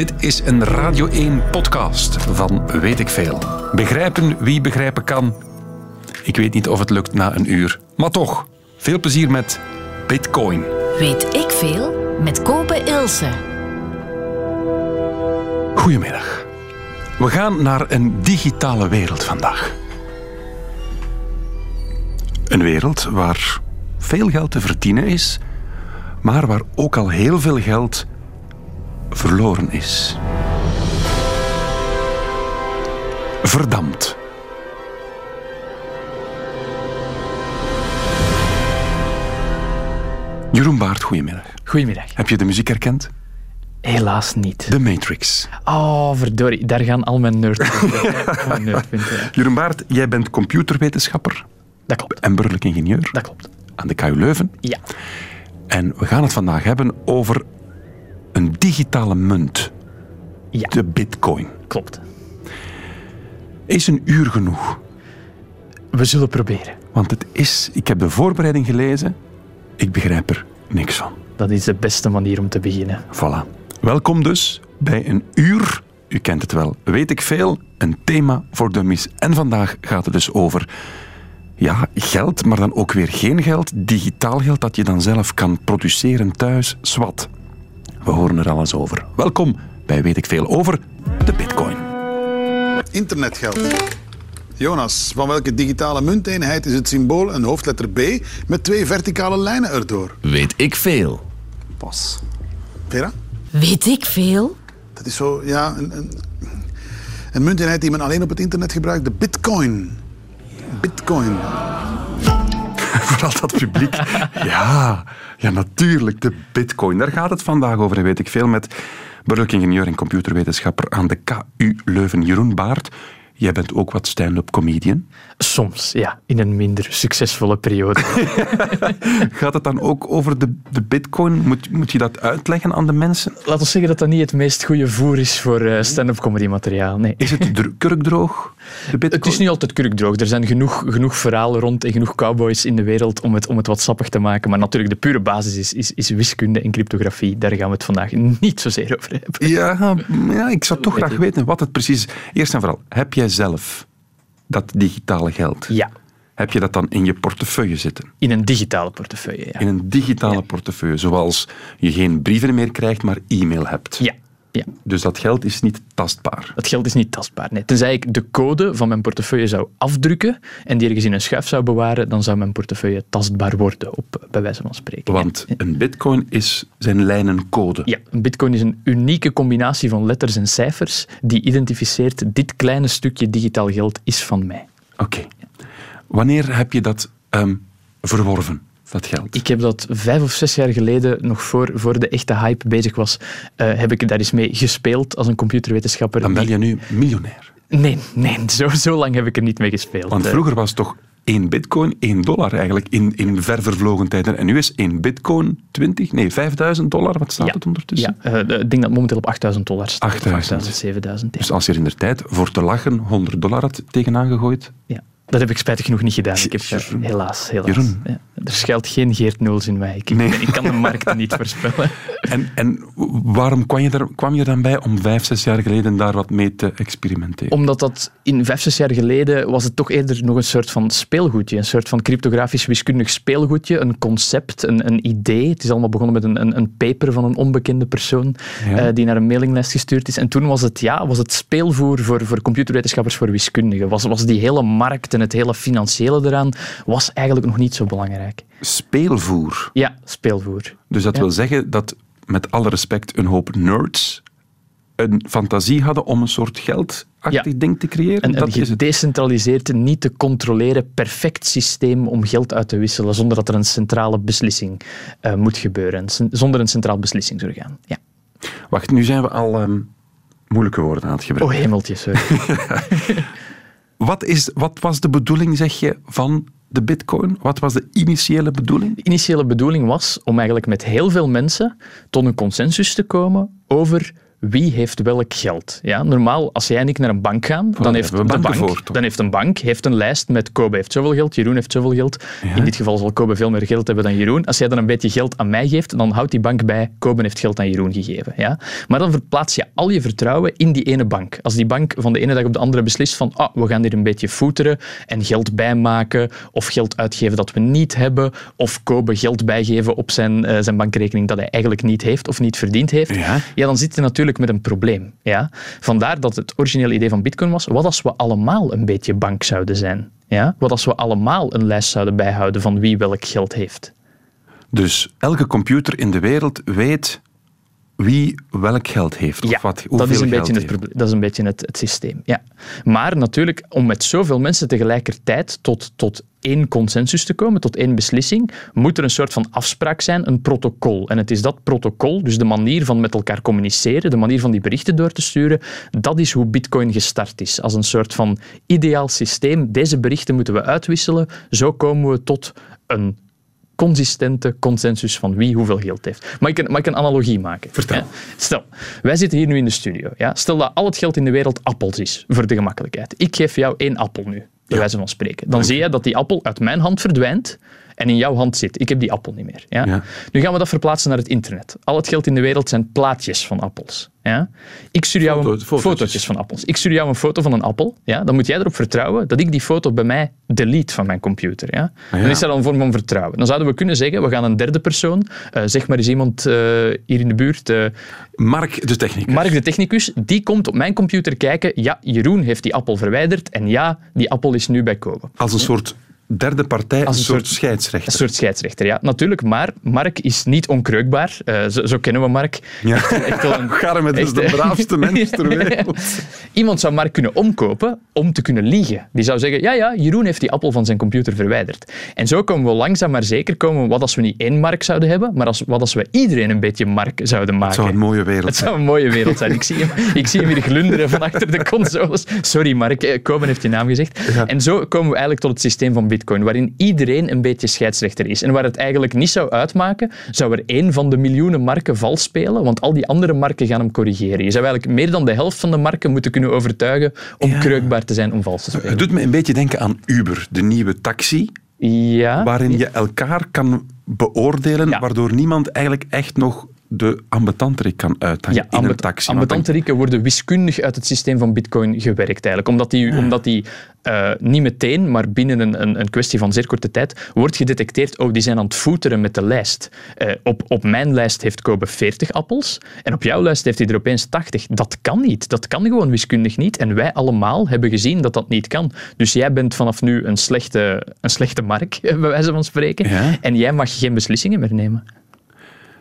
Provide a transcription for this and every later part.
Dit is een Radio 1 podcast van Weet ik Veel. Begrijpen wie begrijpen kan. Ik weet niet of het lukt na een uur, maar toch. Veel plezier met Bitcoin. Weet ik veel met Kopen Ilse. Goedemiddag. We gaan naar een digitale wereld vandaag. Een wereld waar veel geld te verdienen is, maar waar ook al heel veel geld verloren is. Verdampt. Jeroen Baart, goedemiddag. Goedemiddag. Heb je de muziek herkend? Helaas niet. The Matrix. Oh, verdorie. Daar gaan al mijn nerdpunten. ja. Jeroen Baart, jij bent computerwetenschapper Dat klopt. en burgerlijk ingenieur Dat klopt. aan de KU Leuven. Ja. En we gaan het vandaag hebben over een digitale munt, Ja, de bitcoin. klopt. Is een uur genoeg? We zullen proberen. Want het is, ik heb de voorbereiding gelezen, ik begrijp er niks van. Dat is de beste manier om te beginnen. Voilà. Welkom dus bij een uur, u kent het wel, weet ik veel, een thema voor dummies. En vandaag gaat het dus over ja, geld, maar dan ook weer geen geld, digitaal geld dat je dan zelf kan produceren thuis, swat. We horen er alles over. Welkom bij Weet ik Veel over de bitcoin. Internetgeld. Jonas, van welke digitale munteenheid is het symbool een hoofdletter B met twee verticale lijnen erdoor? Weet ik veel. Pas. Vera? Weet ik veel? Dat is zo, ja, een, een, een munteenheid die men alleen op het internet gebruikt. De bitcoin. Bitcoin. Vooral dat publiek. Ja, ja, natuurlijk, de bitcoin. Daar gaat het vandaag over, en weet ik veel, met burgerlijk ingenieur en computerwetenschapper aan de KU Leuven, Jeroen Baart. Jij bent ook wat stand-up comedian. Soms, ja, in een minder succesvolle periode. Gaat het dan ook over de, de bitcoin? Moet, moet je dat uitleggen aan de mensen? Laten we zeggen dat dat niet het meest goede voer is voor eh, stand-up comedy materiaal. Nee. Is het dr- kurkdroog, de bitcoin? Het is niet altijd kurkdroog. Er zijn genoeg, genoeg verhalen rond en genoeg cowboys in de wereld om het, om het wat sappig te maken. Maar natuurlijk, de pure basis is, is, is wiskunde en cryptografie. Daar gaan we het vandaag niet zozeer over hebben. Ja, ja, ik zou toch graag weten wat het precies is. Eerst en vooral, heb jij zelf dat digitale geld? Ja, Heb je dat dan in je portefeuille zitten? in een digitale portefeuille. Ja. In een digitale Ja. portefeuille, zoals je geen brieven meer krijgt, maar e-mail hebt. Ja, ja. Dus dat geld is niet tastbaar. Dat geld is niet tastbaar. Nee. Tenzij ik de code van mijn portefeuille zou afdrukken en die ergens in een schuif zou bewaren, dan zou mijn portefeuille tastbaar worden, op, bij wijze van spreken. Want een bitcoin is zijn lijnencode. Ja, een bitcoin is een unieke combinatie van letters en cijfers die identificeert dit kleine stukje digitaal geld is van mij. Oké. Wanneer heb je dat ehm, verworven, dat geld? Ik heb dat vijf of zes jaar geleden, nog voor, voor de echte hype bezig was, eh, heb ik daar eens mee gespeeld als een computerwetenschapper. Dan ben je nu miljonair. Nee, nee zo, zo lang heb ik er niet mee gespeeld. Want Eh, vroeger was toch één bitcoin één dollar eigenlijk in, in ver vervlogen tijden. En nu is één bitcoin 20, nee 5000 dollar. Wat staat ja, het ondertussen? Ja, eh, ik denk dat momenteel op 8000 dollar staat. 8000. 8000, 7000. Ja. Dus als je er in de tijd voor te lachen 100 dollar had tegenaan gegooid, ja. Dat heb ik spijtig genoeg niet gedaan. Ik heb, eh, Jeroen. helaas, helaas. Jeroen. Ja. Er schuilt geen Geert Nuls in mij. Ik, Nee. ik kan de markt niet voorspellen. En, en waarom kwam je, er, kwam je dan bij om vijf, zes jaar geleden daar wat mee te experimenteren? Omdat dat in vijf, zes jaar geleden was het toch eerder nog een soort van speelgoedje. Een soort van cryptografisch wiskundig speelgoedje. Een concept, een, een idee. Het is allemaal begonnen met een, een, een paper van een onbekende persoon Ja. eh, die naar een mailinglijst gestuurd is. En toen was het, ja, was het speelvoer voor, voor computerwetenschappers, voor wiskundigen. Was, was die hele markt en het hele financiële eraan was eigenlijk nog niet zo belangrijk. Speelvoer. Ja, speelvoer. Dus dat Ja. wil zeggen dat, met alle respect, een hoop nerds een fantasie hadden om een soort geldachtig Ja. ding te creëren. Een, een dat is het. gedecentraliseerd, niet te controleren, perfect systeem om geld uit te wisselen zonder dat er een centrale beslissing eh, moet gebeuren. Zonder een centraal beslissingsorgaan. Ja. Wacht, nu zijn we al ehm, moeilijke woorden aan het Oh, gebruiken. hemeltje, sorry. Wat, is, wat was de bedoeling, zeg je, van de bitcoin? Wat was de initiële bedoeling? De initiële bedoeling was om eigenlijk met heel veel mensen tot een consensus te komen over wie heeft welk geld. Ja, normaal, als jij en ik naar een bank gaan, dan heeft, de bank, voor, dan heeft een bank heeft een lijst met Kobe heeft zoveel geld, Jeroen heeft zoveel geld. In dit geval zal Kobe veel meer geld hebben dan Jeroen. Als jij dan een beetje geld aan mij geeft, dan houdt die bank bij, Kobe heeft geld aan Jeroen gegeven. Ja? Maar dan verplaats je al je vertrouwen in die ene bank. Als die bank van de ene dag op de andere beslist van ah, we gaan hier een beetje voeteren en geld bijmaken of geld uitgeven dat we niet hebben of Kobe geld bijgeven op zijn, eh, zijn bankrekening dat hij eigenlijk niet heeft of niet verdiend heeft, Ja. ja, dan zit je natuurlijk met een probleem. Ja? Vandaar dat het originele idee van Bitcoin was, wat als we allemaal een beetje bank zouden zijn? Ja? Wat als we allemaal een lijst zouden bijhouden van wie welk geld heeft? Dus elke computer in de wereld weet wie welk geld heeft. Of wat, dat is een geld beetje het, heeft. dat is een beetje het, het systeem. Ja. Maar natuurlijk, om met zoveel mensen tegelijkertijd tot, tot één consensus te komen, tot één beslissing, moet er een soort van afspraak zijn, een protocol. En het is dat protocol, dus de manier van met elkaar communiceren, de manier van die berichten door te sturen, dat is hoe Bitcoin gestart is. Als een soort van ideaal systeem. Deze berichten moeten we uitwisselen. Zo komen we tot een consistente consensus van wie hoeveel geld heeft. Mag ik een, mag ik een analogie maken? Vertel. Ja? Stel, wij zitten hier nu in de studio. Ja? Stel dat al het geld in de wereld appels is, voor de gemakkelijkheid. Ik geef jou één appel nu, bij wijze van spreken. Dan zie je dat die appel uit mijn hand verdwijnt en in jouw hand zit. Ik heb die appel niet meer. Ja? Ja. Nu gaan we dat verplaatsen naar het internet. Al het geld in de wereld zijn plaatjes van appels. Ja? Ik stuur jou Foto- een, fotootjes. fotootjes van appels. Ik stuur jou een foto van een appel. Ja? Dan moet jij erop vertrouwen dat ik die foto bij mij delete van mijn computer. Ja? ja. Dan is dat een vorm van vertrouwen. Dan zouden we kunnen zeggen, we gaan een derde persoon, eh, zeg maar eens iemand eh, hier in de buurt, eh, Mark, de technicus. Mark de technicus, die komt op mijn computer kijken, ja, Jeroen heeft die appel verwijderd en ja, die appel is nu bij Kobe. Als een soort derde partij, Als een soort, soort- scheidsrechter. Een soort scheidsrechter, ja. Natuurlijk, maar Mark is niet onkreukbaar. Eh, zo, zo kennen we Mark. Ja. Echt wel een- Garmet is echt, de braafste mens ter wereld. Iemand zou Mark kunnen omkopen om te kunnen liegen. Die zou zeggen, ja, ja, Jeroen heeft die appel van zijn computer verwijderd. En zo komen we langzaam maar zeker komen, wat als we niet één Mark zouden hebben, maar als, wat als we iedereen een beetje Mark zouden maken. Het zou een mooie wereld Het zijn. zou een mooie wereld zijn. Ik zie hem, ik zie hem hier glunderen van achter de consoles. Sorry, Mark. eh, Komen heeft je naam gezegd. En zo komen we eigenlijk tot het systeem van Bitcoin, waarin iedereen een beetje scheidsrechter is. En waar het eigenlijk niet zou uitmaken, zou er één van de miljoenen marken vals spelen, want al die andere marken gaan hem corrigeren. Je zou eigenlijk meer dan de helft van de marken moeten kunnen overtuigen om Ja. kreukbaar te zijn om vals te spelen. Het doet me een beetje denken aan Uber, de nieuwe taxi, Ja. waarin je elkaar kan beoordelen, Ja. waardoor niemand eigenlijk echt nog de ambetanterik kan uithangen Ja, in een taxi. Worden wiskundig uit het systeem van Bitcoin gewerkt eigenlijk. Omdat die, omdat die eh, niet meteen, maar binnen een, een, een kwestie van zeer korte tijd, wordt gedetecteerd, oh, die zijn aan het voeteren met de lijst. Eh, op, op mijn lijst heeft Kobe 40 appels en op jouw lijst heeft hij er opeens 80. Dat kan niet. Dat kan gewoon wiskundig niet. En wij allemaal hebben gezien dat dat niet kan. Dus jij bent vanaf nu een slechte, een slechte mark, bij wijze van spreken. Ja. En jij mag geen beslissingen meer nemen.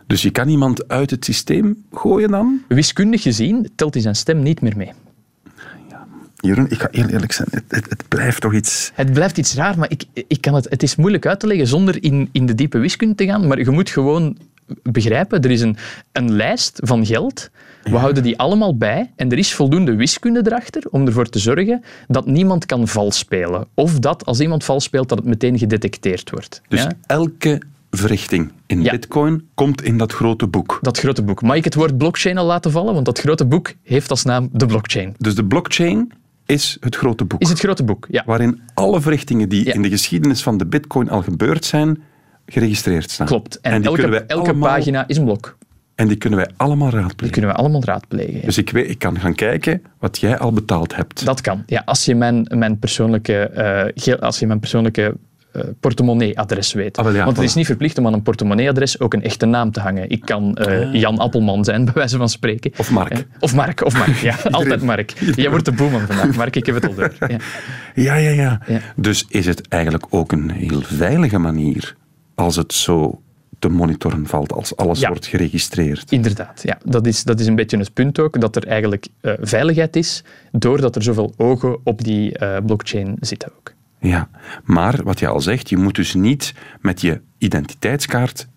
Dus je kan iemand uit het systeem gooien dan? Wiskundig gezien telt hij zijn stem niet meer mee. Jeroen, ik ga heel eerlijk zijn, het, het, het blijft toch iets... Het blijft iets raar, maar ik, ik kan het, het is moeilijk uit te leggen zonder in, in de diepe wiskunde te gaan. Maar je moet gewoon begrijpen, er is een, een lijst van geld. We houden die allemaal bij en er is voldoende wiskunde erachter om ervoor te zorgen dat niemand kan vals spelen. Of dat als iemand vals speelt, dat het meteen gedetecteerd wordt. Dus Ja? elke verrichting in Ja. bitcoin komt in dat grote boek. Dat grote boek. Mag ik het woord blockchain al laten vallen? Want dat grote boek heeft als naam de blockchain. Dus de blockchain is het grote boek. Is het grote boek, ja. Waarin alle verrichtingen die Ja. in de geschiedenis van de bitcoin al gebeurd zijn, geregistreerd staan. Klopt. En, die elke, wij elke allemaal- pagina is een blok. En die kunnen wij allemaal Die raadplegen. kunnen we allemaal raadplegen. ja. Dus ik, weet, ik kan gaan kijken wat jij al betaald hebt. Dat kan. Ja, als je mijn, mijn persoonlijke, eh, als je mijn persoonlijke eh, portemonnee-adres weet. Ah, wel ja, Want het voilà. is niet verplicht om aan een portemonnee-adres ook een echte naam te hangen. Ik kan eh, Jan Appelman zijn, bij wijze van spreken. Of Mark. Eh, of Mark, of Mark. Ja, altijd Mark. Jij wordt de boeman vandaag, Mark. Ik heb het al door. Ja. Ja, ja, ja, Ja. Dus is het eigenlijk ook een heel veilige manier als het zo te monitoren valt, als alles Ja. wordt geregistreerd. Inderdaad, ja. Dat is, dat is een beetje het punt ook, dat er eigenlijk veiligheid is, doordat er zoveel ogen op die blockchain zitten ook. Ja, maar wat je al zegt, je moet dus niet met je identiteitskaart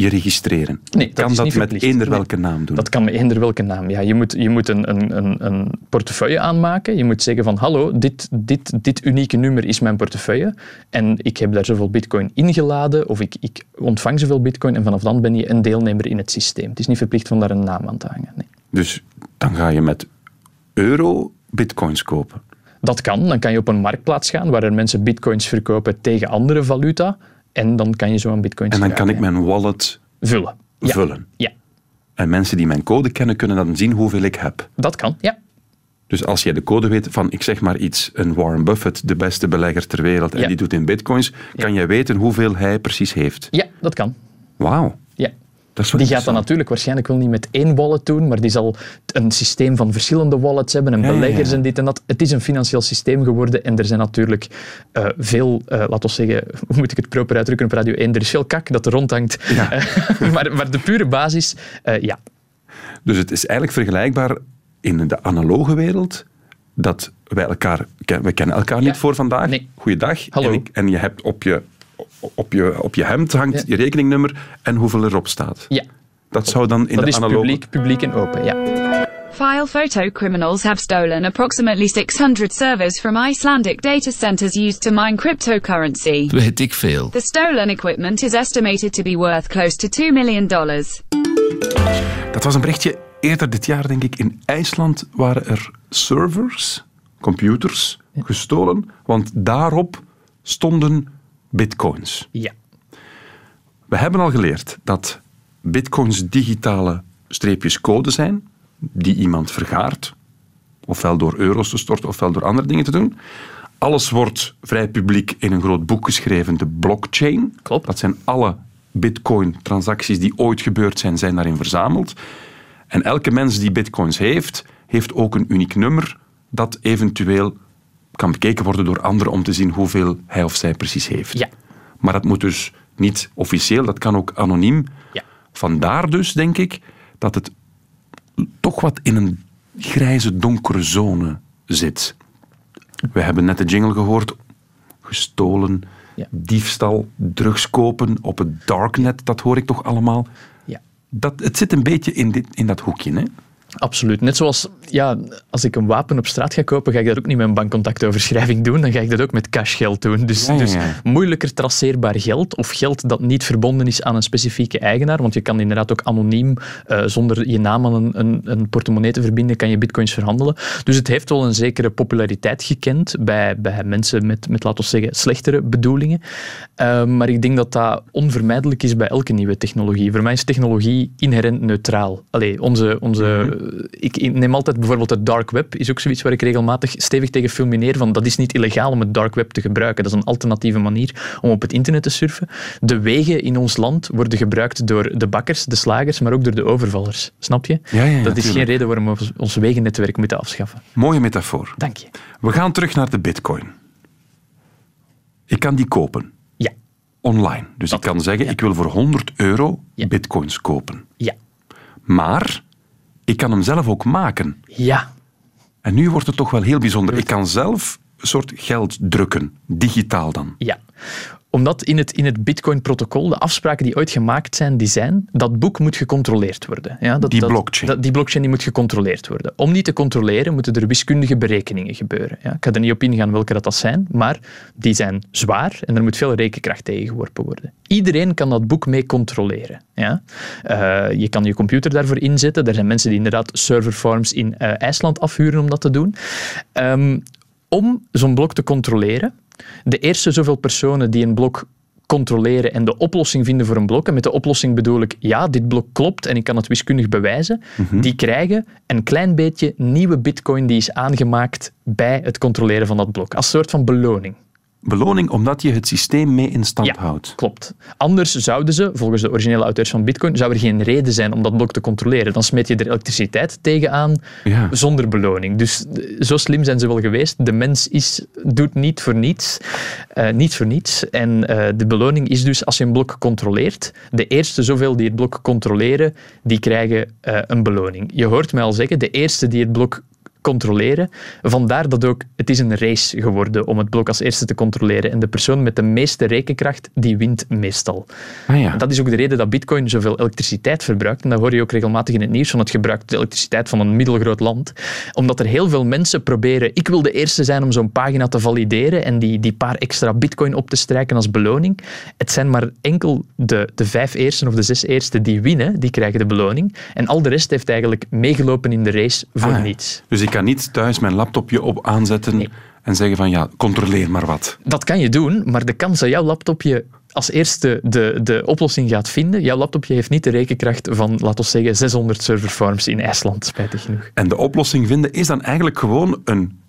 je registreren. Nee, dat kan dat met eender Nee. welke naam doen. Dat kan met eender welke naam. Ja, je moet, je moet een, een, een, een portefeuille aanmaken. Je moet zeggen van hallo, dit, dit, dit unieke nummer is mijn portefeuille. En ik heb daar zoveel bitcoin ingeladen of ik, ik ontvang zoveel bitcoin en vanaf dan ben je een deelnemer in het systeem. Het is niet verplicht om daar een naam aan te hangen. Nee. Dus dan ga je met euro bitcoins kopen. Dat kan. Dan kan je op een marktplaats gaan waar er mensen bitcoins verkopen tegen andere valuta. En dan kan je zo'n bitcoins En dan kan ik mijn wallet vullen. Ja. vullen. Ja, En mensen die mijn code kennen, kunnen dan zien hoeveel ik heb. dat kan. Ja. Dus als jij de code weet van, ik zeg maar iets, een Warren Buffett, de beste belegger ter wereld, en Ja. die doet in bitcoins, kan jij weten hoeveel hij precies heeft. ja, dat kan. Wauw. Ja. Dat is wel Die gaat dan interessant. natuurlijk waarschijnlijk wel niet met één wallet doen, maar die zal een systeem van verschillende wallets hebben en Ja, beleggers ja. en dit en dat. Het is een financieel systeem geworden en er zijn natuurlijk eh, veel, eh laten we zeggen, hoe moet ik het proper uitdrukken op Radio 1, er is veel kak dat er rondhangt. Eh, maar, maar de pure basis, ja. Dus het is eigenlijk vergelijkbaar in de analoge wereld dat wij elkaar, we kennen elkaar niet voor vandaag. Nee. Goeiedag. Hallo. En, ik- en je hebt op je, op je, op je hemd hangt Ja. je rekeningnummer en hoeveel erop staat. ja. Dat zou dan in Dat de is analoge... publiek, publiek en open, ja. File photo criminals have stolen approximately 600 servers from Icelandic data centers used to mine cryptocurrency. Weet ik veel. The stolen equipment is estimated to be worth close to $2 million. Dat was een berichtje eerder dit jaar, denk ik. In IJsland waren er servers, computers, gestolen, want daarop stonden bitcoins. Ja. We hebben al geleerd dat bitcoins digitale streepjes code zijn, die iemand vergaart, ofwel door euro's te storten, ofwel door andere dingen te doen. Alles wordt vrij publiek in een groot boek geschreven, de blockchain. Klopt. Dat zijn alle bitcoin-transacties die ooit gebeurd zijn, zijn daarin verzameld. En elke mens die bitcoins heeft, heeft ook een uniek nummer dat eventueel kan bekeken worden door anderen om te zien hoeveel hij of zij precies heeft. Ja. Maar dat moet dus niet officieel, dat kan ook anoniem. Ja. Vandaar dus, denk ik, dat het toch wat in een grijze, donkere zone zit. We hebben net de jingle gehoord. Gestolen, Ja. diefstal, drugs kopen op het darknet, dat hoor ik toch allemaal. Ja. Dat, het zit een beetje in, dit, in dat hoekje. Hè? Absoluut. Net zoals ja, als ik een wapen op straat ga kopen, ga ik dat ook niet met een bankcontactoverschrijving doen. Dan ga ik dat ook met cashgeld doen. Dus, Ja, ja, dus moeilijker traceerbaar geld of geld dat niet verbonden is aan een specifieke eigenaar. Want je kan inderdaad ook anoniem, eh, zonder je naam aan een, een, een portemonnee te verbinden, kan je bitcoins verhandelen. Dus het heeft wel een zekere populariteit gekend bij, bij mensen met, met, laten we zeggen, slechtere bedoelingen. Eh, maar ik denk dat dat onvermijdelijk is bij elke nieuwe technologie. Voor mij is technologie inherent neutraal. Allee, onze, onze, ik, ik neem altijd bijvoorbeeld het dark web, is ook zoiets waar ik regelmatig stevig tegen fulmineer van dat is niet illegaal om het dark web te gebruiken. Dat is een alternatieve manier om op het internet te surfen. De wegen in ons land worden gebruikt door de bakkers, de slagers, maar ook door de overvallers. Snap je? Ja, ja, dat is geen reden waarom we ons- wegennetwerk moeten afschaffen. Mooie metafoor. Dank je. We gaan terug naar de bitcoin. Ik kan die kopen, Ja. online. Dus ik kan zeggen, ik wil voor 100 euro bitcoins kopen. Ja. Maar ik kan hem zelf ook maken. Ja. En nu wordt het toch wel heel bijzonder. Ik kan zelf een soort geld drukken, digitaal dan. Ja, omdat in het, in het Bitcoin-protocol de afspraken die ooit gemaakt zijn, die zijn, dat boek moet gecontroleerd worden. Ja, dat, Die dat- blockchain. dat- die blockchain die moet gecontroleerd worden. Om die te controleren moeten er wiskundige berekeningen gebeuren. Ja, ik ga er niet op ingaan welke dat, dat zijn, maar die zijn zwaar en er moet veel rekenkracht tegengeworpen worden. Iedereen kan dat boek mee controleren. Ja? Eh, je kan je computer daarvoor inzetten. Er zijn mensen die inderdaad serverfarms in eh, IJsland afhuren om dat te doen. Ehm, om zo'n blok te controleren, de eerste zoveel personen die een blok controleren en de oplossing vinden voor een blok, en met de oplossing bedoel ik, ja, dit blok klopt en ik kan het wiskundig bewijzen, die krijgen een klein beetje nieuwe bitcoin die is aangemaakt bij het controleren van dat blok, als soort van beloning. Beloning omdat je het systeem mee in stand houdt. Klopt. Anders zouden ze, volgens de originele auteurs van Bitcoin, zou er geen reden zijn om dat blok te controleren. Dan smeet je er elektriciteit tegenaan Ja. zonder beloning. Dus eh, zo slim zijn ze wel geweest. De mens is, doet niet voor niets. Eh, niet voor niets. En eh, de beloning is dus, als je een blok controleert, de eerste zoveel die het blok controleren, die krijgen een beloning. Je hoort mij al zeggen, de eerste die het blok controleren. Vandaar dat ook, het is een race geworden om het blok als eerste te controleren. En de persoon met de meeste rekenkracht, die wint meestal. Ah ja. Dat is ook de reden dat bitcoin zoveel elektriciteit verbruikt. En dat hoor je ook regelmatig in het nieuws, van het gebruikt de elektriciteit van een middelgroot land. Omdat er heel veel mensen proberen, ik wil de eerste zijn om zo'n pagina te valideren en die, die paar extra bitcoin op te strijken als beloning. Het zijn maar enkel de, de vijf eerste of de zes eerste die winnen, die krijgen de beloning. En al de rest heeft eigenlijk meegelopen in de race voor Ah, niets. Dus ik kan niet thuis mijn laptopje op aanzetten Nee. en zeggen van ja, controleer maar wat. Dat kan je doen, maar de kans dat jouw laptopje als eerste de, de oplossing gaat vinden, jouw laptopje heeft niet de rekenkracht van, laten we zeggen, 600 serverfarms in IJsland, spijtig genoeg. En de oplossing vinden is dan eigenlijk gewoon een,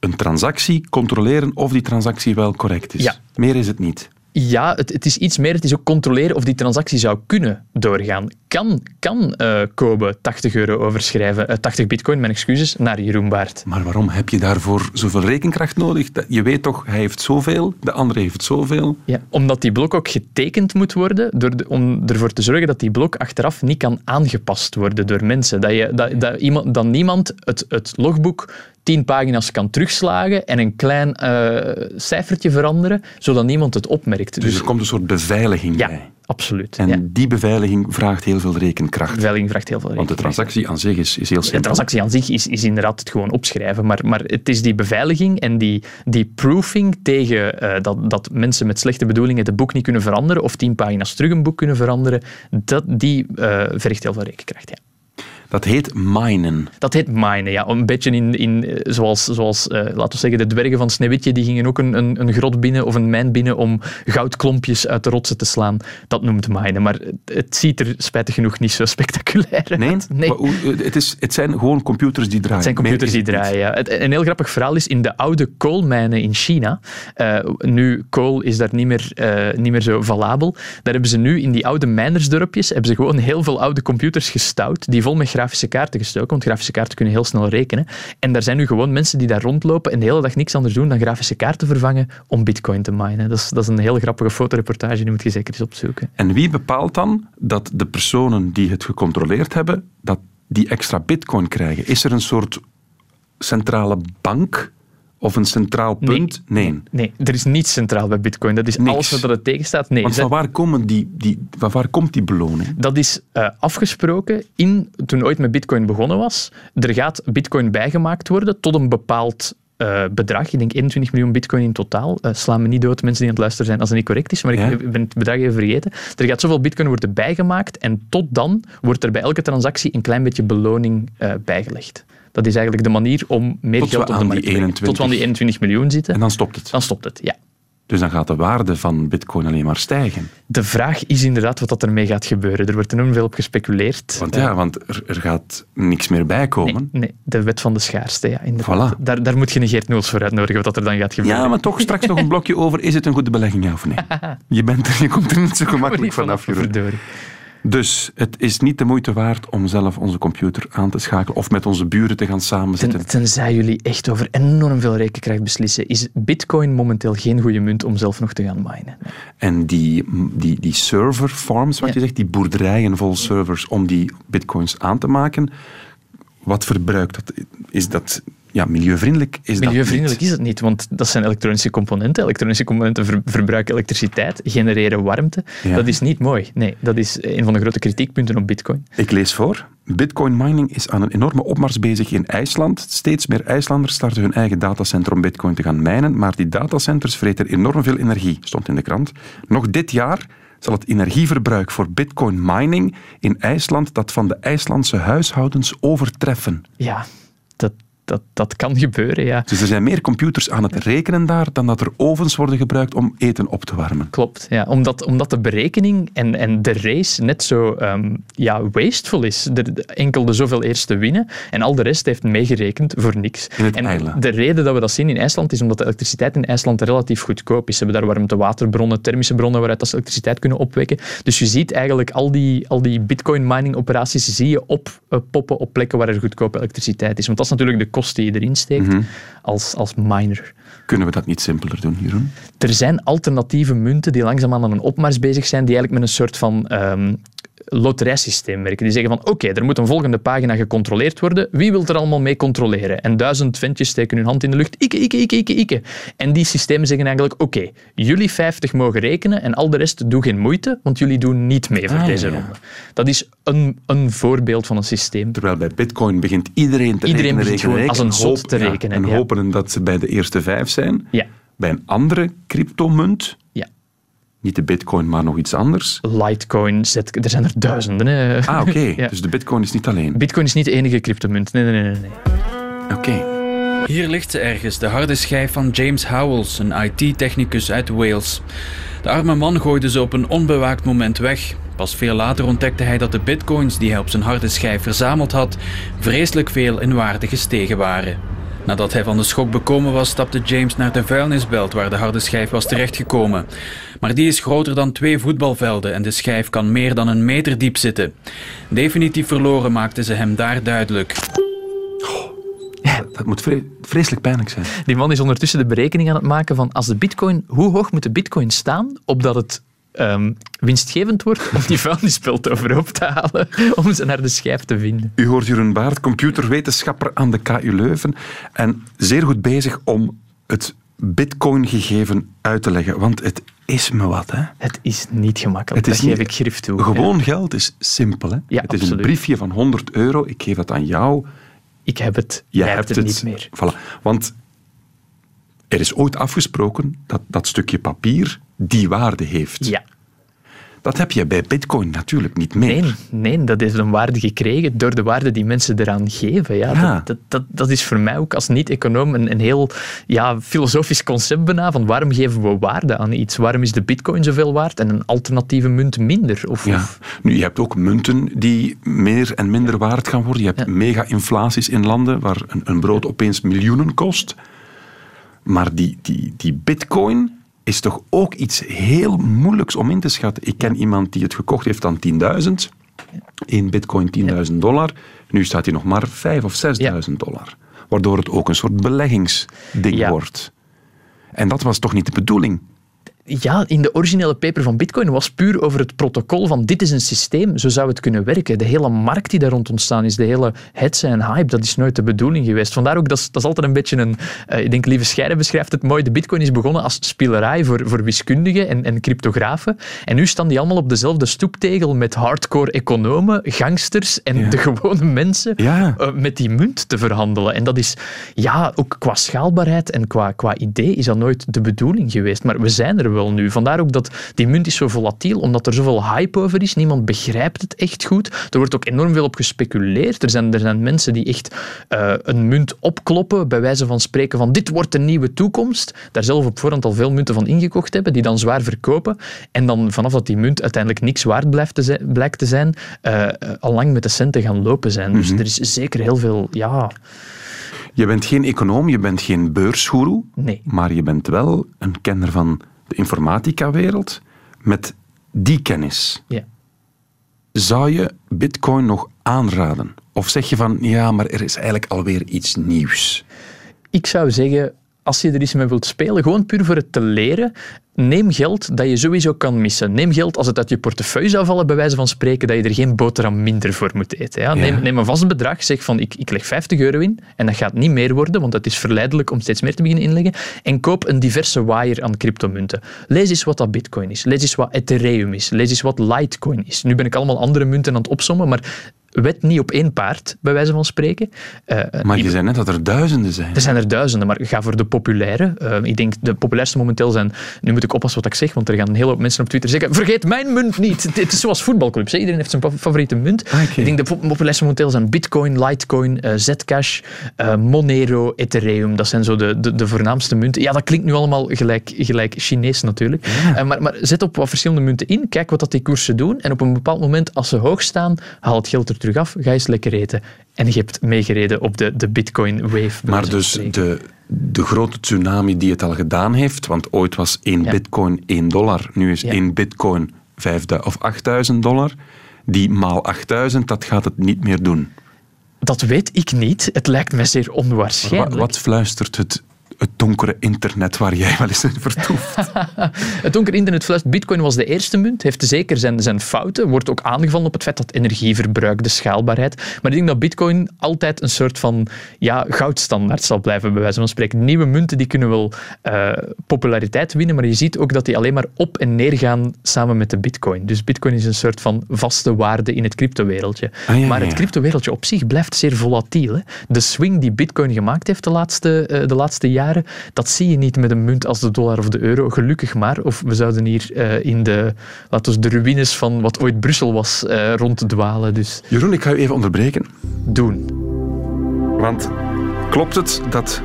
een transactie controleren of die transactie wel correct is. Ja. Meer is het niet. Ja, het, het is iets meer. Het is ook controleren of die transactie zou kunnen doorgaan. Kan, kan eh, Kobe 80 euro overschrijven, eh, 80 bitcoin, mijn excuses, naar Jeroen Baert? Maar waarom heb je daarvoor zoveel rekenkracht nodig? Je weet toch, hij heeft zoveel, de andere heeft zoveel. Ja, omdat die blok ook getekend moet worden, door de- om ervoor te zorgen dat die blok achteraf niet kan aangepast worden door mensen. Dat, je, dat, dat, iemand, niemand het, het logboek tien pagina's kan terugslagen en een klein eh, cijfertje veranderen, zodat niemand het opmerkt. Dus er komt een soort beveiliging ja, bij. absoluut. En ja. die beveiliging vraagt heel veel rekenkracht. Beveiliging vraagt heel veel Want de transactie aan zich is, is heel De simpel. transactie aan zich is, is inderdaad het gewoon opschrijven, maar, maar het is die beveiliging en die, die proofing tegen eh, dat, dat mensen met slechte bedoelingen het boek niet kunnen veranderen of tien pagina's terug een boek kunnen veranderen, dat, die eh, vergt heel veel rekenkracht. Ja. Dat heet minen. Dat heet minen, ja. Een beetje in, in eh, zoals, zoals eh, laten we zeggen, de dwergen van Sneeuwwitje, die gingen ook een, een, een grot binnen of een mijn binnen om goudklompjes uit de rotsen te slaan. Dat noemt minen, maar het, ziet er spijtig genoeg niet zo spectaculair uit. Nee? nee. Maar eh, Het, is, het zijn gewoon computers die draaien. Het zijn computers die draaien. Ja. Het- Een heel grappig verhaal is in de oude koolmijnen in China. eh, nu, kool is daar niet meer, niet meer zo valabel. Daar hebben ze nu in die oude mijnersdorpjes hebben ze gewoon heel veel oude computers gestouwd, die vol met grafische kaarten gestoken, want grafische kaarten kunnen heel snel rekenen. En daar zijn nu gewoon mensen die daar rondlopen en de hele dag niks anders doen dan grafische kaarten vervangen om bitcoin te minen. Dat is, dat is een heel grappige fotoreportage, die moet je zeker eens opzoeken. En wie bepaalt dan dat de personen die het gecontroleerd hebben, dat die extra bitcoin krijgen? Is er een soort centrale bank of een centraal punt? Nee. Nee, er is niets centraal bij bitcoin. Dat is Niks. alles wat er het tegenstaat. Nee, Want van waar, komen die, die, van waar komt die beloning? Dat is eh, afgesproken in, toen ooit met Bitcoin begonnen was. Er gaat Bitcoin bijgemaakt worden tot een bepaald eh, bedrag. Ik denk 21 miljoen Bitcoin in totaal. Eh, sla me niet dood, mensen die aan het luisteren zijn, als het niet correct is. Maar Ja. ik ben het bedrag even vergeten. Er gaat zoveel Bitcoin worden bijgemaakt en tot dan wordt er bij elke transactie een klein beetje beloning bijgelegd. Dat is eigenlijk de manier om meer Tot geld op de markt te brengen. 21. Tot we aan die 21 miljoen zitten. En dan stopt het. Dan stopt het, ja. Dus dan gaat de waarde van bitcoin alleen maar stijgen. De vraag is inderdaad wat dat ermee gaat gebeuren. Er wordt enorm veel op gespeculeerd. Want Eh, ja, want er, er gaat niks meer bij komen. Nee, nee, de wet van de schaarste, ja. Inderdaad. Voilà. Daar, daar moet je Geert Noels voor uitnodigen, wat dat er dan gaat gebeuren. Ja, maar toch straks nog een blokje over. Is het een goede belegging, ja of nee? Je, bent er, je komt er niet zo gemakkelijk vanaf, Jeroen. Dus het is niet de moeite waard om zelf onze computer aan te schakelen of met onze buren te gaan samenzitten. Ten, tenzij jullie echt over enorm veel rekenkracht beslissen, is bitcoin momenteel geen goede munt om zelf nog te gaan minen. En die, die, die server farms, wat Ja. je zegt, die boerderijen vol servers om die bitcoins aan te maken, wat verbruikt dat? Is dat ja, milieuvriendelijk? Is Milieuvriendelijk dat is het niet, want dat zijn elektronische componenten. Elektronische componenten ver- verbruiken elektriciteit, genereren warmte. Ja. Dat is niet mooi. Nee, dat is een van de grote kritiekpunten op bitcoin. Ik lees voor. Bitcoin mining is aan een enorme opmars bezig in IJsland. Steeds meer IJslanders starten hun eigen datacenter om bitcoin te gaan mijnen, maar die datacenters vreten enorm veel energie, stond in de krant. Nog dit jaar zal het energieverbruik voor bitcoin mining in IJsland dat van de IJslandse huishoudens overtreffen. Ja, dat, dat, kan gebeuren, ja. Dus er zijn meer computers aan het rekenen daar dan dat er ovens worden gebruikt om eten op te warmen. Klopt, ja. omdat, omdat de berekening en, en de race net zo ehm, ja, wasteful is. De, de- enkel de zoveel eerste winnen en al de rest heeft meegerekend voor niks. In het en de reden dat we dat zien in IJsland is omdat de elektriciteit in IJsland relatief goedkoop is. Ze hebben daar warmte-waterbronnen, thermische bronnen waaruit dat ze elektriciteit kunnen opwekken. Dus je ziet eigenlijk al die, al die bitcoin-mining-operaties zie je op, eh, poppen op plekken waar er goedkope elektriciteit is. Want dat is natuurlijk de kost die je erin steekt Mhm. als, als miner. Kunnen we dat niet simpeler doen, Jeroen? Er zijn alternatieve munten die langzaamaan aan een opmars bezig zijn, die eigenlijk met een soort van ehm, loterijsysteem werken. Die zeggen van oké, er moet een volgende pagina gecontroleerd worden. Wie wil er allemaal mee controleren? En duizend ventjes steken hun hand in de lucht. Ikke, ikke, ikke, ikke, ikke. En die systemen zeggen eigenlijk oké, jullie 50 mogen rekenen en al de rest doe geen moeite, want jullie doen niet mee voor Ah, ja, deze ja. ronde. Dat is een, een voorbeeld van een systeem. Terwijl bij Bitcoin begint iedereen te Iedereen rekenen, begint rekenen, gewoon als een zot te ja, rekenen, en ja. hopen dat ze bij de eerste vijf zijn. Ja, Bij een andere cryptomunt, ja. Niet de Bitcoin, maar nog iets anders. Litecoin, Zet, er zijn er duizenden. Hè. Ah, oké. Ja. Dus de Bitcoin is niet alleen. Bitcoin is niet de enige cryptomunt. Nee, nee, nee. nee, nee. Oké. Hier ligt ze ergens, de harde schijf van James Howells, een IT-technicus uit Wales. De arme man gooide ze op een onbewaakt moment weg. Pas veel later ontdekte hij dat de bitcoins die hij op zijn harde schijf verzameld had, vreselijk veel in waarde gestegen waren. Nadat hij van de schok bekomen was, stapte James naar de vuilnisbelt waar de harde schijf was terechtgekomen. Maar die is groter dan twee voetbalvelden en de schijf kan meer dan een meter diep zitten. Definitief verloren maakten ze hem daar duidelijk. Dat moet vre- vreselijk pijnlijk zijn. Die man is ondertussen de berekening aan het maken van als de bitcoin, hoe hoog moet de bitcoin staan opdat het ehm, winstgevend wordt om die vuilnisbelt overhoop te halen om ze naar de schijf te vinden. U hoort Jeroen Baart, computerwetenschapper aan de KU Leuven en zeer goed bezig om het bitcoin-gegeven uit te leggen. Want het is me wat, hè. Het is niet gemakkelijk, Het is dat geef ik grif toe. Gewoon geld is simpel, hè. Ja, het is een briefje van 100 euro, ik geef dat aan jou. Ik heb het, jij hebt het niet meer. Voilà. Want er is ooit afgesproken dat dat stukje papier die waarde heeft. Ja. Dat heb je bij bitcoin natuurlijk niet meer. Nee, nee, dat heeft een waarde gekregen door de waarde die mensen eraan geven. Ja, Ja. Dat, dat, dat, dat is voor mij ook als niet-econoom een, een heel ja, filosofisch concept bijna van waarom geven we waarde aan iets? Waarom is de bitcoin zoveel waard en een alternatieve munt minder? Of, Ja. of- Nu, je hebt ook munten die meer en minder waard gaan worden. Je hebt Ja. mega-inflaties in landen waar een, een brood opeens miljoenen kost. Maar die, die, die bitcoin is toch ook iets heel moeilijks om in te schatten. Ik ken iemand die het gekocht heeft aan 10.000. Eén bitcoin 10.000 dollar. Nu staat hij nog maar 5.000 of 6.000 dollar. Waardoor het ook een soort beleggingsding Ja. wordt. En dat was toch niet de bedoeling? Ja, in de originele paper van Bitcoin was puur over het protocol van dit is een systeem, zo zou het kunnen werken. De hele markt die daar rond ontstaan is, de hele hetze en hype, dat is nooit de bedoeling geweest. Vandaar ook, dat is, dat is altijd een beetje een... eh, ik denk, Lieve Scheire beschrijft het mooi, de Bitcoin is begonnen als spielerij voor, voor wiskundigen en, en cryptografen. En nu staan die allemaal op dezelfde stoeptegel met hardcore economen, gangsters en Ja. de gewone mensen Ja. eh, met die munt te verhandelen. En dat is, ja, ook qua schaalbaarheid en qua, qua idee is dat nooit de bedoeling geweest. Maar we zijn er wel nu. Vandaar ook dat die munt is zo volatiel, omdat er zoveel hype over is. Niemand begrijpt het echt goed. Er wordt ook enorm veel op gespeculeerd. Er zijn, er zijn mensen die echt eh, een munt opkloppen, bij wijze van spreken van dit wordt de nieuwe toekomst. Daar zelf op voorhand al veel munten van ingekocht hebben, die dan zwaar verkopen. En dan vanaf dat die munt uiteindelijk niks waard blijft te zijn, blijkt te zijn, eh, eh, al lang met de centen gaan lopen zijn. Dus er is zeker heel veel, ja, Je bent geen econoom, je bent geen beursgoeroe, Nee. maar je bent wel een kenner van de informatica-wereld met die kennis. ja. Zou je bitcoin nog aanraden? Of zeg je van, ja, maar er is eigenlijk alweer iets nieuws? Ik zou zeggen, als je er iets mee wilt spelen, gewoon puur voor het te leren, neem geld dat je sowieso kan missen. Neem geld als het uit je portefeuille zou vallen, bij wijze van spreken, dat je er geen boterham minder voor moet eten. Ja? Neem, Ja. neem een vast bedrag, zeg van ik, ik leg 50 euro in en dat gaat niet meer worden, want het is verleidelijk om steeds meer te beginnen inleggen. En koop een diverse waaier aan cryptomunten. Lees eens wat dat bitcoin is. Lees eens wat Ethereum is. Lees eens wat Litecoin is. Nu ben ik allemaal andere munten aan het opsommen, maar wed niet op één paard, bij wijze van spreken. Eh, Maar je zei net dat er duizenden zijn. er zijn er duizenden, maar ga voor de populaire. Eh, ik denk de populairste momenteel zijn. Nu moet ik oppassen wat ik zeg, want er gaan een hele hoop mensen op Twitter zeggen: vergeet mijn munt niet. Het is zoals voetbalclubs. hè. Iedereen heeft zijn favoriete munt. Ah. Ik denk de po- populairste momenteel zijn Bitcoin, Litecoin, eh, Zcash, eh, Monero, Ethereum. Dat zijn zo de, de, de voornaamste munten. Ja, dat klinkt nu allemaal gelijk, gelijk Chinees natuurlijk. Eh, maar, maar zet op wat verschillende munten in, kijk wat dat die koersen doen. En op een bepaald moment, als ze hoog staan, haal het geld er terug af, ga eens lekker eten. En je hebt meegereden op de, de Bitcoin-wave. Maar dus de, de grote tsunami die het al gedaan heeft, want ooit was één Ja. bitcoin 1 dollar, nu is Ja. één bitcoin 5000 of 8000 dollar. Die maal 8000, dat gaat het niet meer doen. Dat weet ik niet. Het lijkt mij zeer Wa- onwaarschijnlijk. Wat, fluistert het het donkere internet waar jij wel eens in vertoeft. Het donker internet fluistert, bitcoin was de eerste munt, heeft zeker zijn, zijn fouten, wordt ook aangevallen op het feit dat energieverbruik, de schaalbaarheid. Maar ik denk dat bitcoin altijd een soort van ja, goudstandaard zal blijven, bij wijze van spreken. Nieuwe munten die kunnen wel eh, populariteit winnen, maar je ziet ook dat die alleen maar op en neer gaan samen met de bitcoin. Dus bitcoin is een soort van vaste waarde in het cryptowereldje. Ah, ja, maar het cryptowereldje op zich blijft zeer volatiel. Hè. De swing die bitcoin gemaakt heeft de laatste, eh, de laatste jaren, dat zie je niet met een munt als de dollar of de euro. Gelukkig maar. Of we zouden hier eh, in de, laten we de ruïnes van wat ooit Brussel was eh, rond te dwalen. Dus Jeroen, ik ga u even onderbreken. doen. Want klopt het dat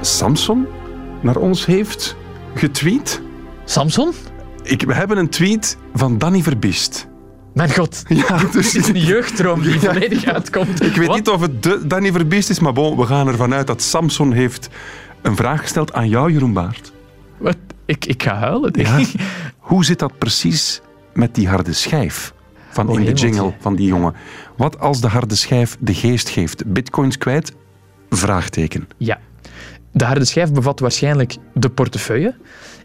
Samson naar ons heeft getweet? Samson? Ik, we hebben een tweet van Danny Verbiest. Mijn god. Ja, dus Dit is een jeugddroom die Ja. volledig uitkomt. Ik weet Wat? niet of het de Danny Verbiest is, maar bon, we gaan ervan uit dat Samson heeft een vraag gesteld aan jou, Jeroen Baart. Wat? Ik, ik ga huilen, denk Ja. ik. Hoe zit dat precies met die harde schijf van Oh, in de jingle van die jongen? Wat als de harde schijf de geest geeft? Bitcoins kwijt? Vraagteken. Ja. De harde schijf bevat waarschijnlijk de portefeuille.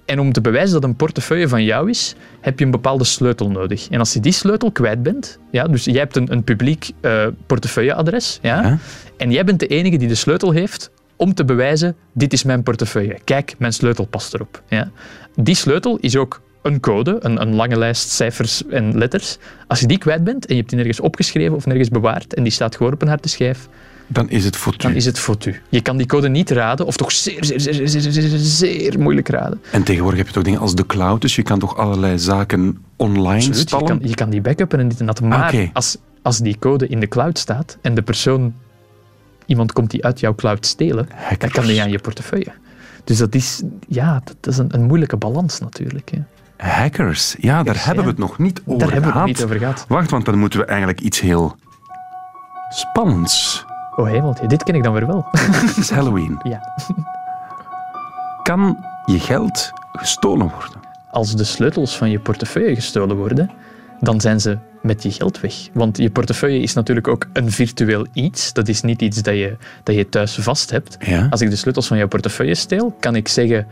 En om te bewijzen dat een portefeuille van jou is, heb je een bepaalde sleutel nodig. En als je die sleutel kwijt bent, ja, dus jij hebt een, een publiek eh, portefeuilleadres, ja, Ja. en jij bent de enige die de sleutel heeft om te bewijzen, dit is mijn portefeuille. Kijk, mijn sleutel past erop. Ja. Die sleutel is ook een code, een, een lange lijst cijfers en letters. Als je die kwijt bent en je hebt die nergens opgeschreven of nergens bewaard en die staat gewoon op een harde schijf, Dan is het voor dan is het foutu. Je kan die code niet raden, of toch zeer, zeer, zeer, zeer, zeer, zeer, moeilijk raden. En tegenwoordig heb je toch dingen als de cloud, dus je kan toch allerlei zaken online Absoluut, je kan, je kan die backuppen en dit en dat. Maar Oké. als, als die code in de cloud staat en de persoon, iemand komt die uit jouw cloud stelen, dan kan die aan je portefeuille. Dus dat is, ja, dat is een, een moeilijke balans natuurlijk. Hè. Hackers, ja, daar hebben we het nog niet over Daar hebben we het gehad. niet over gehad. Wacht, want dan moeten we eigenlijk iets heel spannends. Oh hemeltje, dit ken ik dan weer wel. Het is Halloween. ja. Kan je geld gestolen worden? Als de sleutels van je portefeuille gestolen worden, dan zijn ze met je geld weg. Want je portefeuille is natuurlijk ook een virtueel iets. Dat is niet iets dat je, dat je thuis vast hebt. Ja. Als ik de sleutels van jouw portefeuille steel, kan ik zeggen...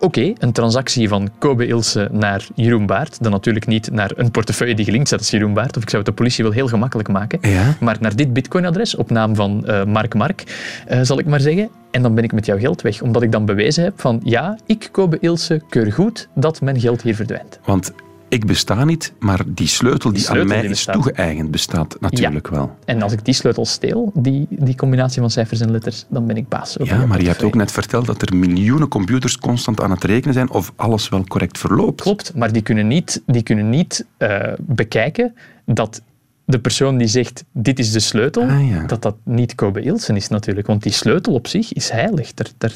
Oké, een transactie van Kobe Ilse naar Jeroen Baart, dan natuurlijk niet naar een portefeuille die gelinkt staat als Jeroen Baart, of ik zou het de politie wel heel gemakkelijk maken, Ja. maar naar dit bitcoinadres op naam van eh, Mark Mark, eh, zal ik maar zeggen, en dan ben ik met jouw geld weg, omdat ik dan bewezen heb van ja, ik, Kobe Ilse, keur goed dat mijn geld hier verdwijnt. Want ik besta niet, maar die sleutel die, sleutel aan mij die is toegeëigend bestaat natuurlijk wel. En als ik die sleutel steel, die, die combinatie van cijfers en letters, dan ben ik baas. over Ja, maar je hebt ook net verteld dat er miljoenen computers constant aan het rekenen zijn of alles wel correct verloopt. Klopt, maar die kunnen niet, die kunnen niet eh, bekijken dat de persoon die zegt, dit is de sleutel, Ah, ja. dat dat niet Kobe Ilsen is natuurlijk. Want die sleutel op zich is heilig. Daar, daar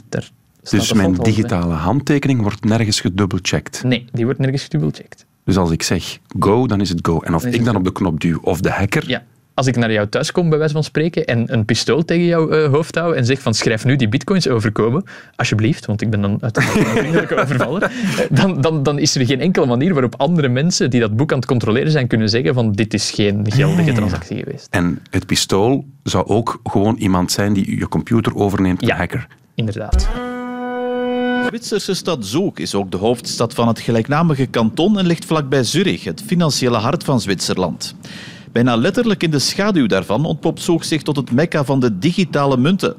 staat Dus mijn digitale handtekening wordt nergens gedubbelcheckt. Nee, die wordt nergens gedubbelcheckt. Dus als ik zeg go, dan is het go. En of ik dan op de knop duw of de hacker, Ja. Als ik naar jou thuis kom, bij wijze van spreken, en een pistool tegen jouw eh, hoofd hou en zeg van schrijf nu die bitcoins overkomen, alsjeblieft, want ik ben dan uiteindelijk een vriendelijke overvaller, eh, dan, dan, dan is er geen enkele manier waarop andere mensen die dat boek aan het controleren zijn kunnen zeggen van dit is geen geldige ja, transactie geweest. En het pistool zou ook gewoon iemand zijn die je computer overneemt, Ja. een hacker. Inderdaad. Zwitserse stad Zoek is ook de hoofdstad van het gelijknamige kanton en ligt vlakbij Zurich, het financiële hart van Zwitserland. Bijna letterlijk in de schaduw daarvan ontpopt Zoek zich tot het mekka van de digitale munten.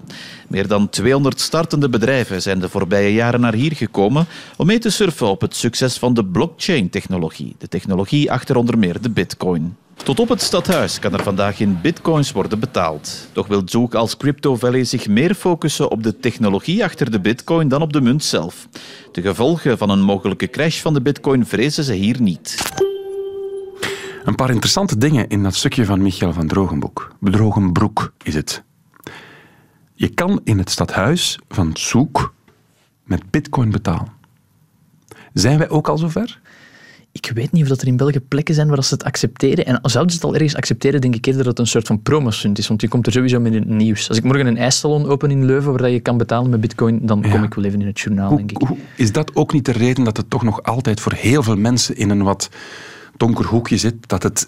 Meer dan 200 startende bedrijven zijn de voorbije jaren naar hier gekomen om mee te surfen op het succes van de blockchain-technologie, de technologie achter onder meer de bitcoin. Tot op het stadhuis kan er vandaag in bitcoins worden betaald. Toch wil Zoek als Crypto Valley zich meer focussen op de technologie achter de bitcoin dan op de munt zelf. De gevolgen van een mogelijke crash van de bitcoin vrezen ze hier niet. Een paar interessante dingen in dat stukje van Michael van Drogenboek. Bedrogenbroek is het. Je kan in het stadhuis van Soek met bitcoin betalen. Zijn wij ook al zover? Ik weet niet of dat er in België plekken zijn waar ze het accepteren. En zouden ze het al ergens accepteren, denk ik eerder dat het een soort van promostunt is. Want je komt er sowieso met in het nieuws. Als ik morgen een ijssalon open in Leuven waar je kan betalen met bitcoin, dan Ja. kom ik wel even in het journaal, Hoe, denk ik. hoe- is dat ook niet de reden dat het toch nog altijd voor heel veel mensen in een wat donker hoekje zit? Dat het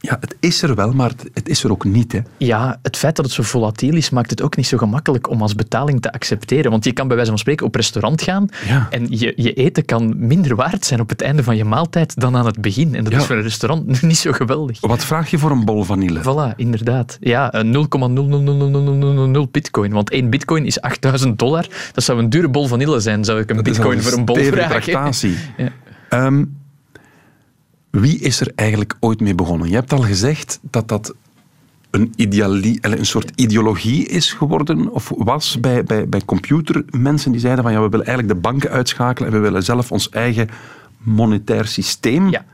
Ja, het is er wel, maar het, is er ook niet. Hè. Ja, het feit dat het zo volatiel is, maakt het ook niet zo gemakkelijk om als betaling te accepteren. Want je kan bij wijze van spreken op restaurant gaan Ja. en je, je eten kan minder waard zijn op het einde van je maaltijd dan aan het begin. En dat Ja. is voor een restaurant nu niet zo geweldig. Wat vraag je voor een bol vanille? Voilà, inderdaad. Ja, eh, 0,0000000 bitcoin. Want één bitcoin is 8000 dollar. Dat zou een dure bol vanille zijn, zou ik een Dat bitcoin voor een bol vragen. Ja. Ehm, wie is er eigenlijk ooit mee begonnen? Je hebt al gezegd dat dat een, idealie, een soort ideologie is geworden, of was bij, bij, bij computermensen die zeiden van ja, we willen eigenlijk de banken uitschakelen en we willen zelf ons eigen monetair systeem Ja.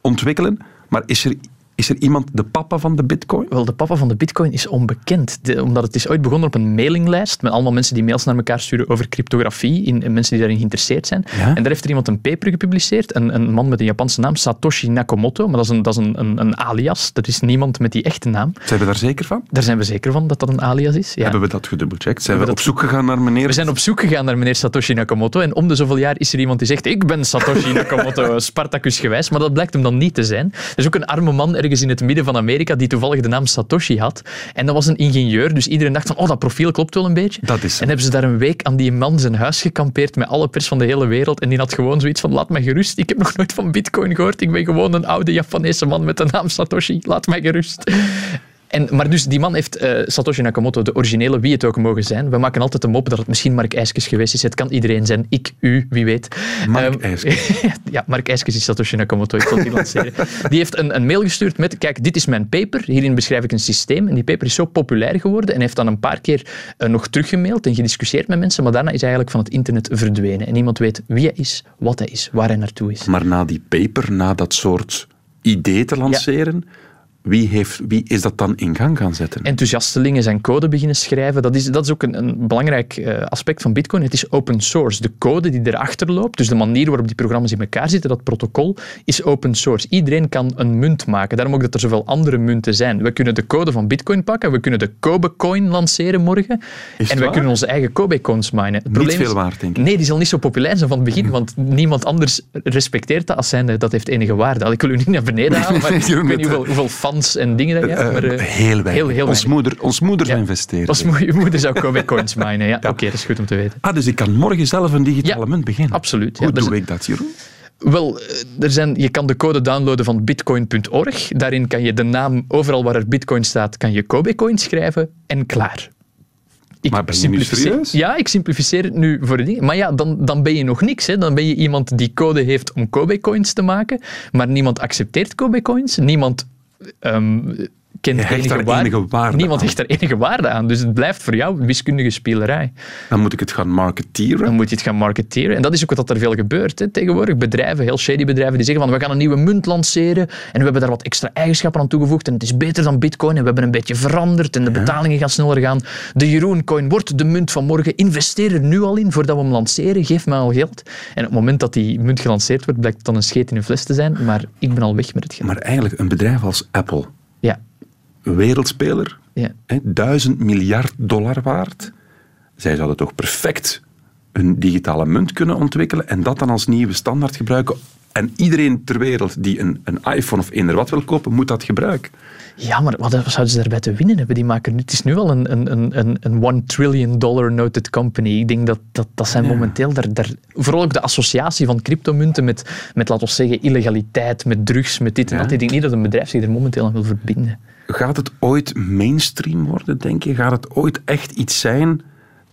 ontwikkelen. Maar is er, is er iemand de papa van de bitcoin? Wel, de papa van de bitcoin is onbekend. De- omdat het is ooit begonnen op een mailinglijst met allemaal mensen die mails naar elkaar sturen over cryptografie in, en mensen die daarin geïnteresseerd zijn. Ja? En daar heeft er iemand een paper gepubliceerd, een, een man met een Japanse naam, Satoshi Nakamoto, maar dat is, een, dat is een, een, een alias, dat is niemand met die echte naam. Zijn we daar zeker van? Daar zijn we zeker van dat dat een alias is. Ja. Hebben we dat gedubbelcheckt? Zijn we Hebben op zoek gegaan naar meneer... We zijn op zoek gegaan naar meneer Satoshi Nakamoto en om de zoveel jaar is er iemand die zegt ik ben Satoshi Nakamoto, Spartacus gewijs, maar dat blijkt hem dan niet te zijn. Er is ook een arme man ergens in het midden van Amerika die toevallig de naam Satoshi had en dat was een ingenieur, dus iedereen dacht van oh dat profiel klopt wel een beetje. Dat is hem. En hebben ze daar een week aan die man zijn huis gekampeerd met alle pers van de hele wereld en die had gewoon zoiets van laat mij gerust, ik heb nog nooit van bitcoin gehoord, ik ben gewoon een oude Japanese man met de naam Satoshi, laat mij gerust. En, maar dus die man heeft eh, Satoshi Nakamoto, de originele, wie het ook mogen zijn. We maken altijd de mop dat het misschien Mark IJskes geweest is. Het kan iedereen zijn. Ik, u, wie weet. Mark IJskes. ja, Mark IJskes is Satoshi Nakamoto. Ik zal die lanceren. Die heeft een, een mail gestuurd met, kijk, dit is mijn paper. Hierin beschrijf ik een systeem. En die paper is zo populair geworden en heeft dan een paar keer eh, nog teruggemaild en gediscussieerd met mensen. Maar daarna is hij eigenlijk van het internet verdwenen. En niemand weet wie hij is, wat hij is, waar hij naartoe is. Maar na die paper, na dat soort idee te lanceren, wie, heeft, wie is dat dan in gang gaan zetten? enthousiastelingen zijn code beginnen schrijven. Dat is, dat is ook een, een belangrijk eh, aspect van Bitcoin. Het is open source. De code die erachter loopt, dus de manier waarop die programma's in elkaar zitten, dat protocol, is open source. Iedereen kan een munt maken. Daarom ook dat er zoveel andere munten zijn. We kunnen de code van Bitcoin pakken, we kunnen de Kobe-coin lanceren morgen het en we kunnen onze eigen Kobe-coins minen. Het Niet is- veel waard, denk ik. Nee, die zal niet zo populair zijn van het begin, want niemand anders respecteert dat als zijnde dat heeft enige waarde. Ik wil u niet naar beneden halen, maar ik weet niet hoeveel, hoeveel fans en dingen hebt. Eh, maar, eh, heel weinig. Heel, heel ons, moeder, ons moeder Ja. zou investeren. Als mo- je moeder zou Kobe coins minen. Ja, oké, dat is goed om te weten. Ah, dus ik kan morgen zelf een digitale Ja, munt beginnen. absoluut, ja. Hoe doe ik dat, Jeroen? Wel, eh, er zijn, je kan de code downloaden van bitcoin.org. Daarin kan je de naam, overal waar er bitcoin staat, kan je Kobe coin schrijven en klaar. Ik Maar ben je nu simplificeer- serieus? Ja, ik simplificeer het nu voor ding. Maar ja, dan, dan ben je nog niks. Hè. Dan ben je iemand die code heeft om Kobe coins te maken, maar niemand accepteert Kobe coins. Niemand ähm, kent Je hecht enige, daar waarde. enige waarde Niemand aan. hecht daar enige waarde aan. Dus het blijft voor jou wiskundige spielerij. Dan moet ik het gaan marketeren. Dan moet je het gaan marketeren. En dat is ook wat er veel gebeurt hè, tegenwoordig. Bedrijven, heel shady bedrijven, die zeggen van we gaan een nieuwe munt lanceren en we hebben daar wat extra eigenschappen aan toegevoegd en het is beter dan bitcoin en we hebben een beetje veranderd en de betalingen gaan sneller gaan. De Jeroen-coin wordt de munt van morgen. Investeer er nu al in voordat we hem lanceren. Geef mij al geld. En op het moment dat die munt gelanceerd wordt, blijkt het dan een scheet in een fles te zijn. Maar ik ben al weg met het geld. Maar eigenlijk, een bedrijf als Apple, Ja, een wereldspeler, ja. hè, duizend miljard dollar waard. Zij zouden toch perfect een digitale munt kunnen ontwikkelen en dat dan als nieuwe standaard gebruiken. En iedereen ter wereld die een, een iPhone of eender wat wil kopen, moet dat gebruiken. Ja, maar wat zouden ze daarbij te winnen hebben? Die maken het is nu al een, een, een- een, een one trillion dollar noted company. Ik denk dat dat, dat zijn momenteel... Daar, daar, vooral ook de associatie van cryptomunten met, met, laten we zeggen, illegaliteit, met drugs, met dit en Ja. dat. Ik denk niet dat een bedrijf zich er momenteel aan wil verbinden. Gaat het ooit mainstream worden, denk je? Gaat het ooit echt iets zijn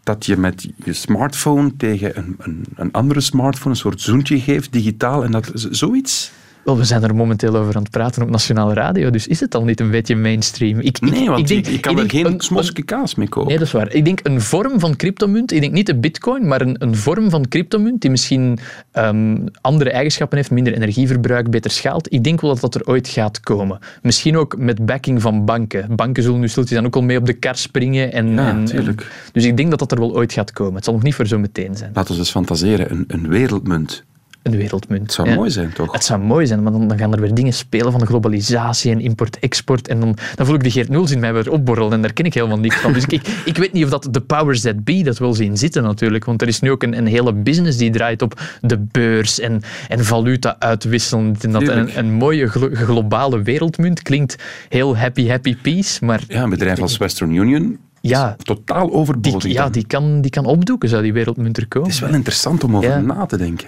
dat je met je smartphone tegen een, een, een andere smartphone een soort zoentje geeft, digitaal, en dat zoiets? Wel, we zijn er momenteel over aan het praten op nationale radio, dus is het al niet een beetje mainstream? Ik, ik- Nee, want ik denk, je kan ik er geen een- smoske kaas mee kopen. Nee, dat is waar. Ik denk een vorm van cryptomunt, ik denk niet de bitcoin, maar een, een vorm van cryptomunt die misschien ehm, andere eigenschappen heeft, minder energieverbruik, beter schaalt. Ik denk wel dat dat er ooit gaat komen. Misschien ook met backing van banken. Banken zullen nu stiltjes dan ook al mee op de kar springen. En, Ja, en, dus ik denk dat dat er wel ooit gaat komen. Het zal nog niet voor zo meteen zijn. Laten we eens fantaseren, een, een wereldmunt een wereldmunt. Het zou Ja. mooi zijn, toch? Het zou mooi zijn, maar dan, dan gaan er weer dingen spelen van de globalisatie en import-export. En dan, dan voel ik de Geert Nuls in mij weer opborrelen en daar ken ik helemaal niks van. Dus ik, ik weet niet of dat de powers that be dat wil zien zitten natuurlijk. Want er is nu ook een, een hele business die draait op de beurs en, en valuta uitwisselen. En dat een, een mooie glo- globale wereldmunt klinkt heel happy, happy peace. Maar Ja, een bedrijf als Western Union Ja. totaal overbodig. die, ja, die, kan, die kan opdoeken, zou die wereldmunt er komen. Het is wel interessant om over Ja. na te denken.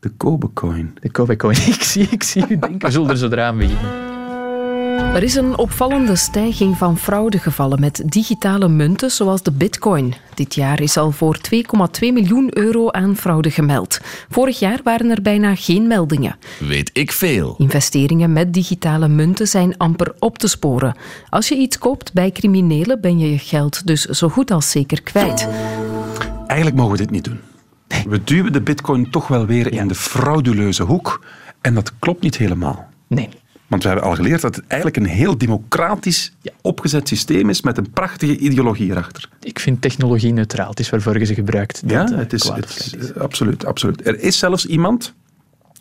De Kobe-coin. De Kobe Coin. Ik zie, ik zie u denken, we zullen er zodra aan beginnen. Er is een opvallende stijging van fraudegevallen met digitale munten zoals de bitcoin. Dit jaar is al voor 2,2 miljoen euro aan fraude gemeld. Vorig jaar waren er bijna geen meldingen. Weet ik veel. Investeringen met digitale munten zijn amper op te sporen. Als je iets koopt bij criminelen ben je je geld dus zo goed als zeker kwijt. Eigenlijk mogen we dit niet doen. We duwen de bitcoin toch wel weer in de frauduleuze hoek. En dat klopt niet helemaal. Nee. Want we hebben al geleerd dat het eigenlijk een heel democratisch opgezet systeem is met een prachtige ideologie erachter. Ik vind technologie neutraal. Het is waarvoor je ze gebruikt. Ja, dat, eh, het is, het is- is. absoluut, absoluut. Er is zelfs iemand,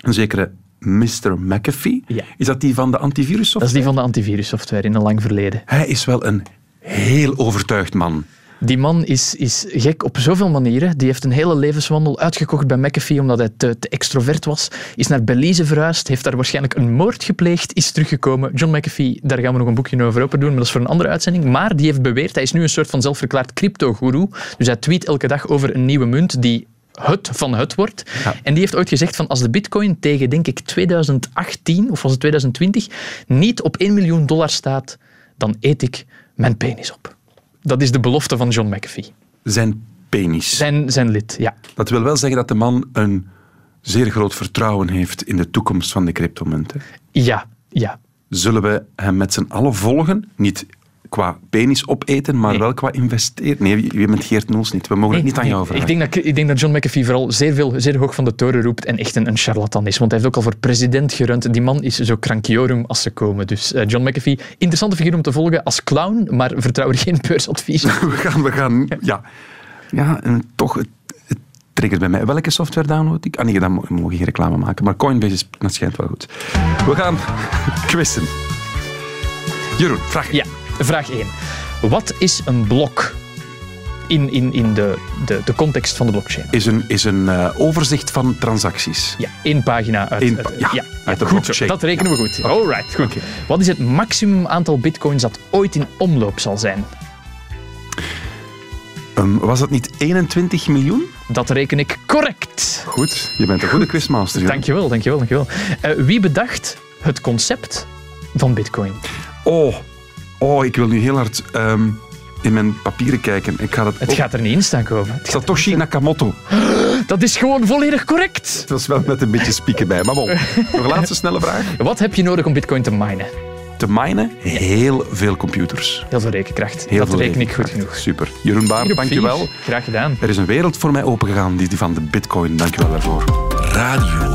een zekere Mr. McAfee. Ja. Is dat die van de antivirussoftware? Dat is die van de antivirussoftware in een lang verleden. Hij is wel een heel overtuigd man. Die man is, is gek op zoveel manieren. Die heeft een hele levenswandel uitgekocht bij McAfee omdat hij te, te extrovert was. Is naar Belize verhuisd, heeft daar waarschijnlijk een moord gepleegd, is teruggekomen. John McAfee, daar gaan we nog een boekje over open doen, maar dat is voor een andere uitzending. Maar die heeft beweerd, hij is nu een soort van zelfverklaard crypto-guru. Dus hij tweet elke dag over een nieuwe munt die het van het wordt. En die heeft ooit gezegd van als de bitcoin tegen, denk ik, 2018 of was het 2020 niet op 1 miljoen dollar staat, dan eet ik mijn penis op. Dat is de belofte van John McAfee. Zijn penis. Zijn, zijn lid, ja. Dat wil wel zeggen dat de man een zeer groot vertrouwen heeft in de toekomst van de cryptomunten. Ja, ja. Zullen we hem met z'n allen volgen? Niet qua penis opeten, maar Nee. wel qua investeren. Nee, je bent Geert Noels niet. We mogen het niet aan jou ik, vragen. denk dat, ik denk dat John McAfee vooral zeer, veel, zeer hoog van de toren roept en echt een, een charlatan is. Want hij heeft ook al voor president gerund. Die man is zo krankiorum als ze komen. Dus eh, John McAfee, interessante figuur om te volgen als clown, maar vertrouw er geen beursadvies. We gaan, we gaan, ja. Ja, en toch, het, het triggert bij mij. Welke software download ik? Ah nee, dan mo- mogen we geen reclame maken. Maar Coinbase, is, dat schijnt wel goed. We gaan quizzen. Jeroen, vraag Ja, vraag 1. Wat is een blok in, in, in de, de, de context van de blockchain? Is een, is een eh, overzicht van transacties. Ja, één pagina uit, Eén uit- pa- ja, uit de goed zo, blockchain. dat rekenen we goed. Alright, goed. Wat is het maximum aantal bitcoins dat ooit in omloop zal zijn? Ehm, was dat niet 21 miljoen? Dat reken ik correct. Goed, je bent een goede quizmaster. Jeroen. Dankjewel, dankjewel, dankjewel. Eh, wie bedacht het concept van bitcoin? Oh, oh, ik wil nu heel hard ehm, in mijn papieren kijken. Ik ga dat Het ook- gaat er niet in staan komen. Het Satoshi Nakamoto. Dat is gewoon volledig correct. Het was wel met een beetje spieken bij. Maar bon, nog een laatste snelle vraag. Wat heb je nodig om bitcoin te minen? Te minen, heel veel computers. Heel veel rekenkracht. Heel dat veel reken ik goed genoeg. Super. Jeroen Baar, dankjewel. Graag gedaan. Er is een wereld voor mij opengegaan, die, die van de bitcoin. Dankjewel daarvoor. Radio 1.